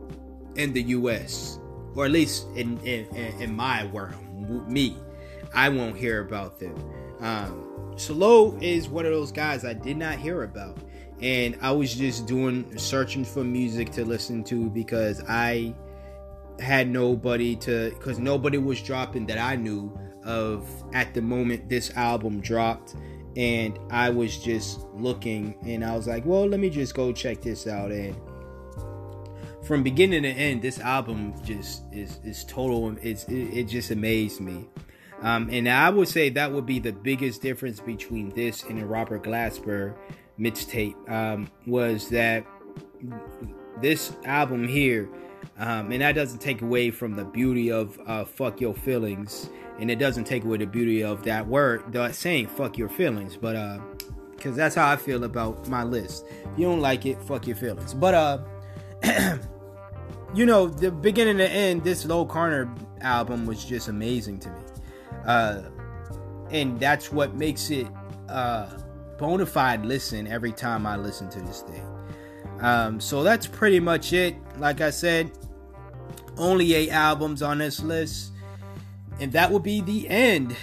A: in the US, or at least in in, in my world, me, I won't hear about them. Um, Slow is one of those guys I did not hear about, and I was just doing searching for music to listen to because I had nobody to because nobody was dropping that I knew of at the moment this album dropped. And I was just looking and I was like, well, let me just go check this out. And from beginning to end, this album just is is total. It's it, it just amazed me, um, and I would say that would be the biggest difference between this and Robert Glasper mixtape um, was that this album here, um, and that doesn't take away from the beauty of uh, "fuck your feelings," and it doesn't take away the beauty of that word, that saying "fuck your feelings," but uh, because that's how I feel about my list. If you don't like it, fuck your feelings. But uh. <clears throat> you know, the beginning to end, this Loyle Carner album was just amazing to me. Uh, and that's what makes it uh, bona fide listen every time I listen to this thing. Um, so that's pretty much it. Like I said, only eight albums on this list. And that will be the end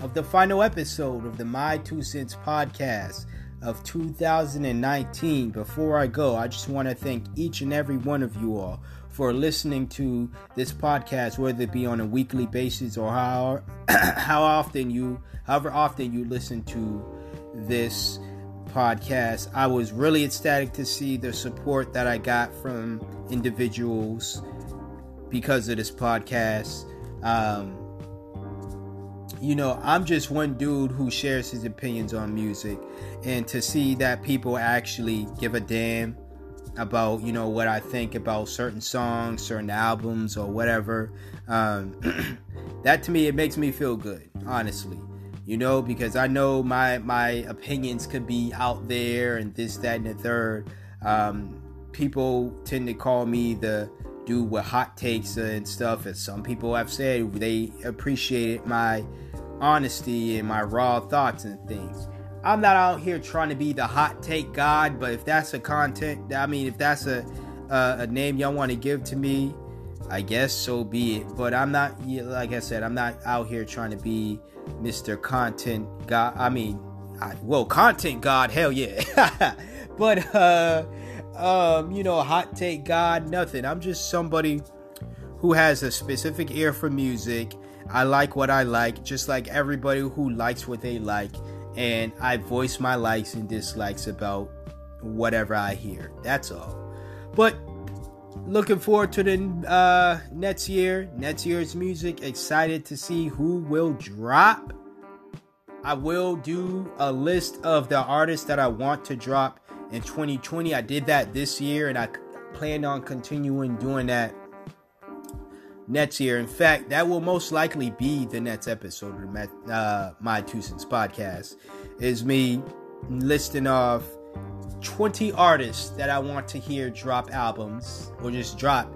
A: of the final episode of the My Two Cents podcast of 2019. Before I go, I just want to thank each and every one of you all for listening to this podcast, whether it be on a weekly basis or how <coughs> how often you, however often you listen to this podcast. I was really ecstatic to see the support that I got from individuals because of this podcast. Um, you know, I'm just one dude who shares his opinions on music, and to see that people actually give a damn about you know what I think about certain songs, certain albums, or whatever, um, <clears throat> that to me it makes me feel good, honestly. You know, because I know my my opinions could be out there and this, that, and the third. Um, people tend to call me the dude with hot takes and stuff, and some people have said they appreciated my honesty and my raw thoughts and things. I'm not out here trying to be the hot take god, but if that's a content, I mean, if that's a a, a name y'all want to give to me, I guess so be it. But I'm not, like I said, I'm not out here trying to be Mr. Content God. I mean, I, well, content God, hell yeah. <laughs> but uh, um, you know, hot take God, nothing. I'm just somebody who has a specific ear for music I like what I like, just like everybody who likes what they like, and I voice my likes and dislikes about whatever I hear. That's all. But looking forward to the uh, next year, next year's music. Excited to see who will drop. I will do a list of the artists that I want to drop in 2020. I did that this year, and I plan on continuing doing that next year. In fact, that will most likely be the next episode of the, uh, my Two Cents podcast. Is me listing off 20 artists that I want to hear drop albums or just drop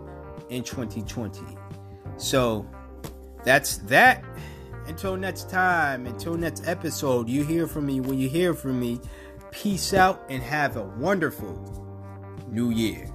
A: in 2020. So that's that. Until next time, until next episode, you hear from me when you hear from me. Peace out and have a wonderful new year.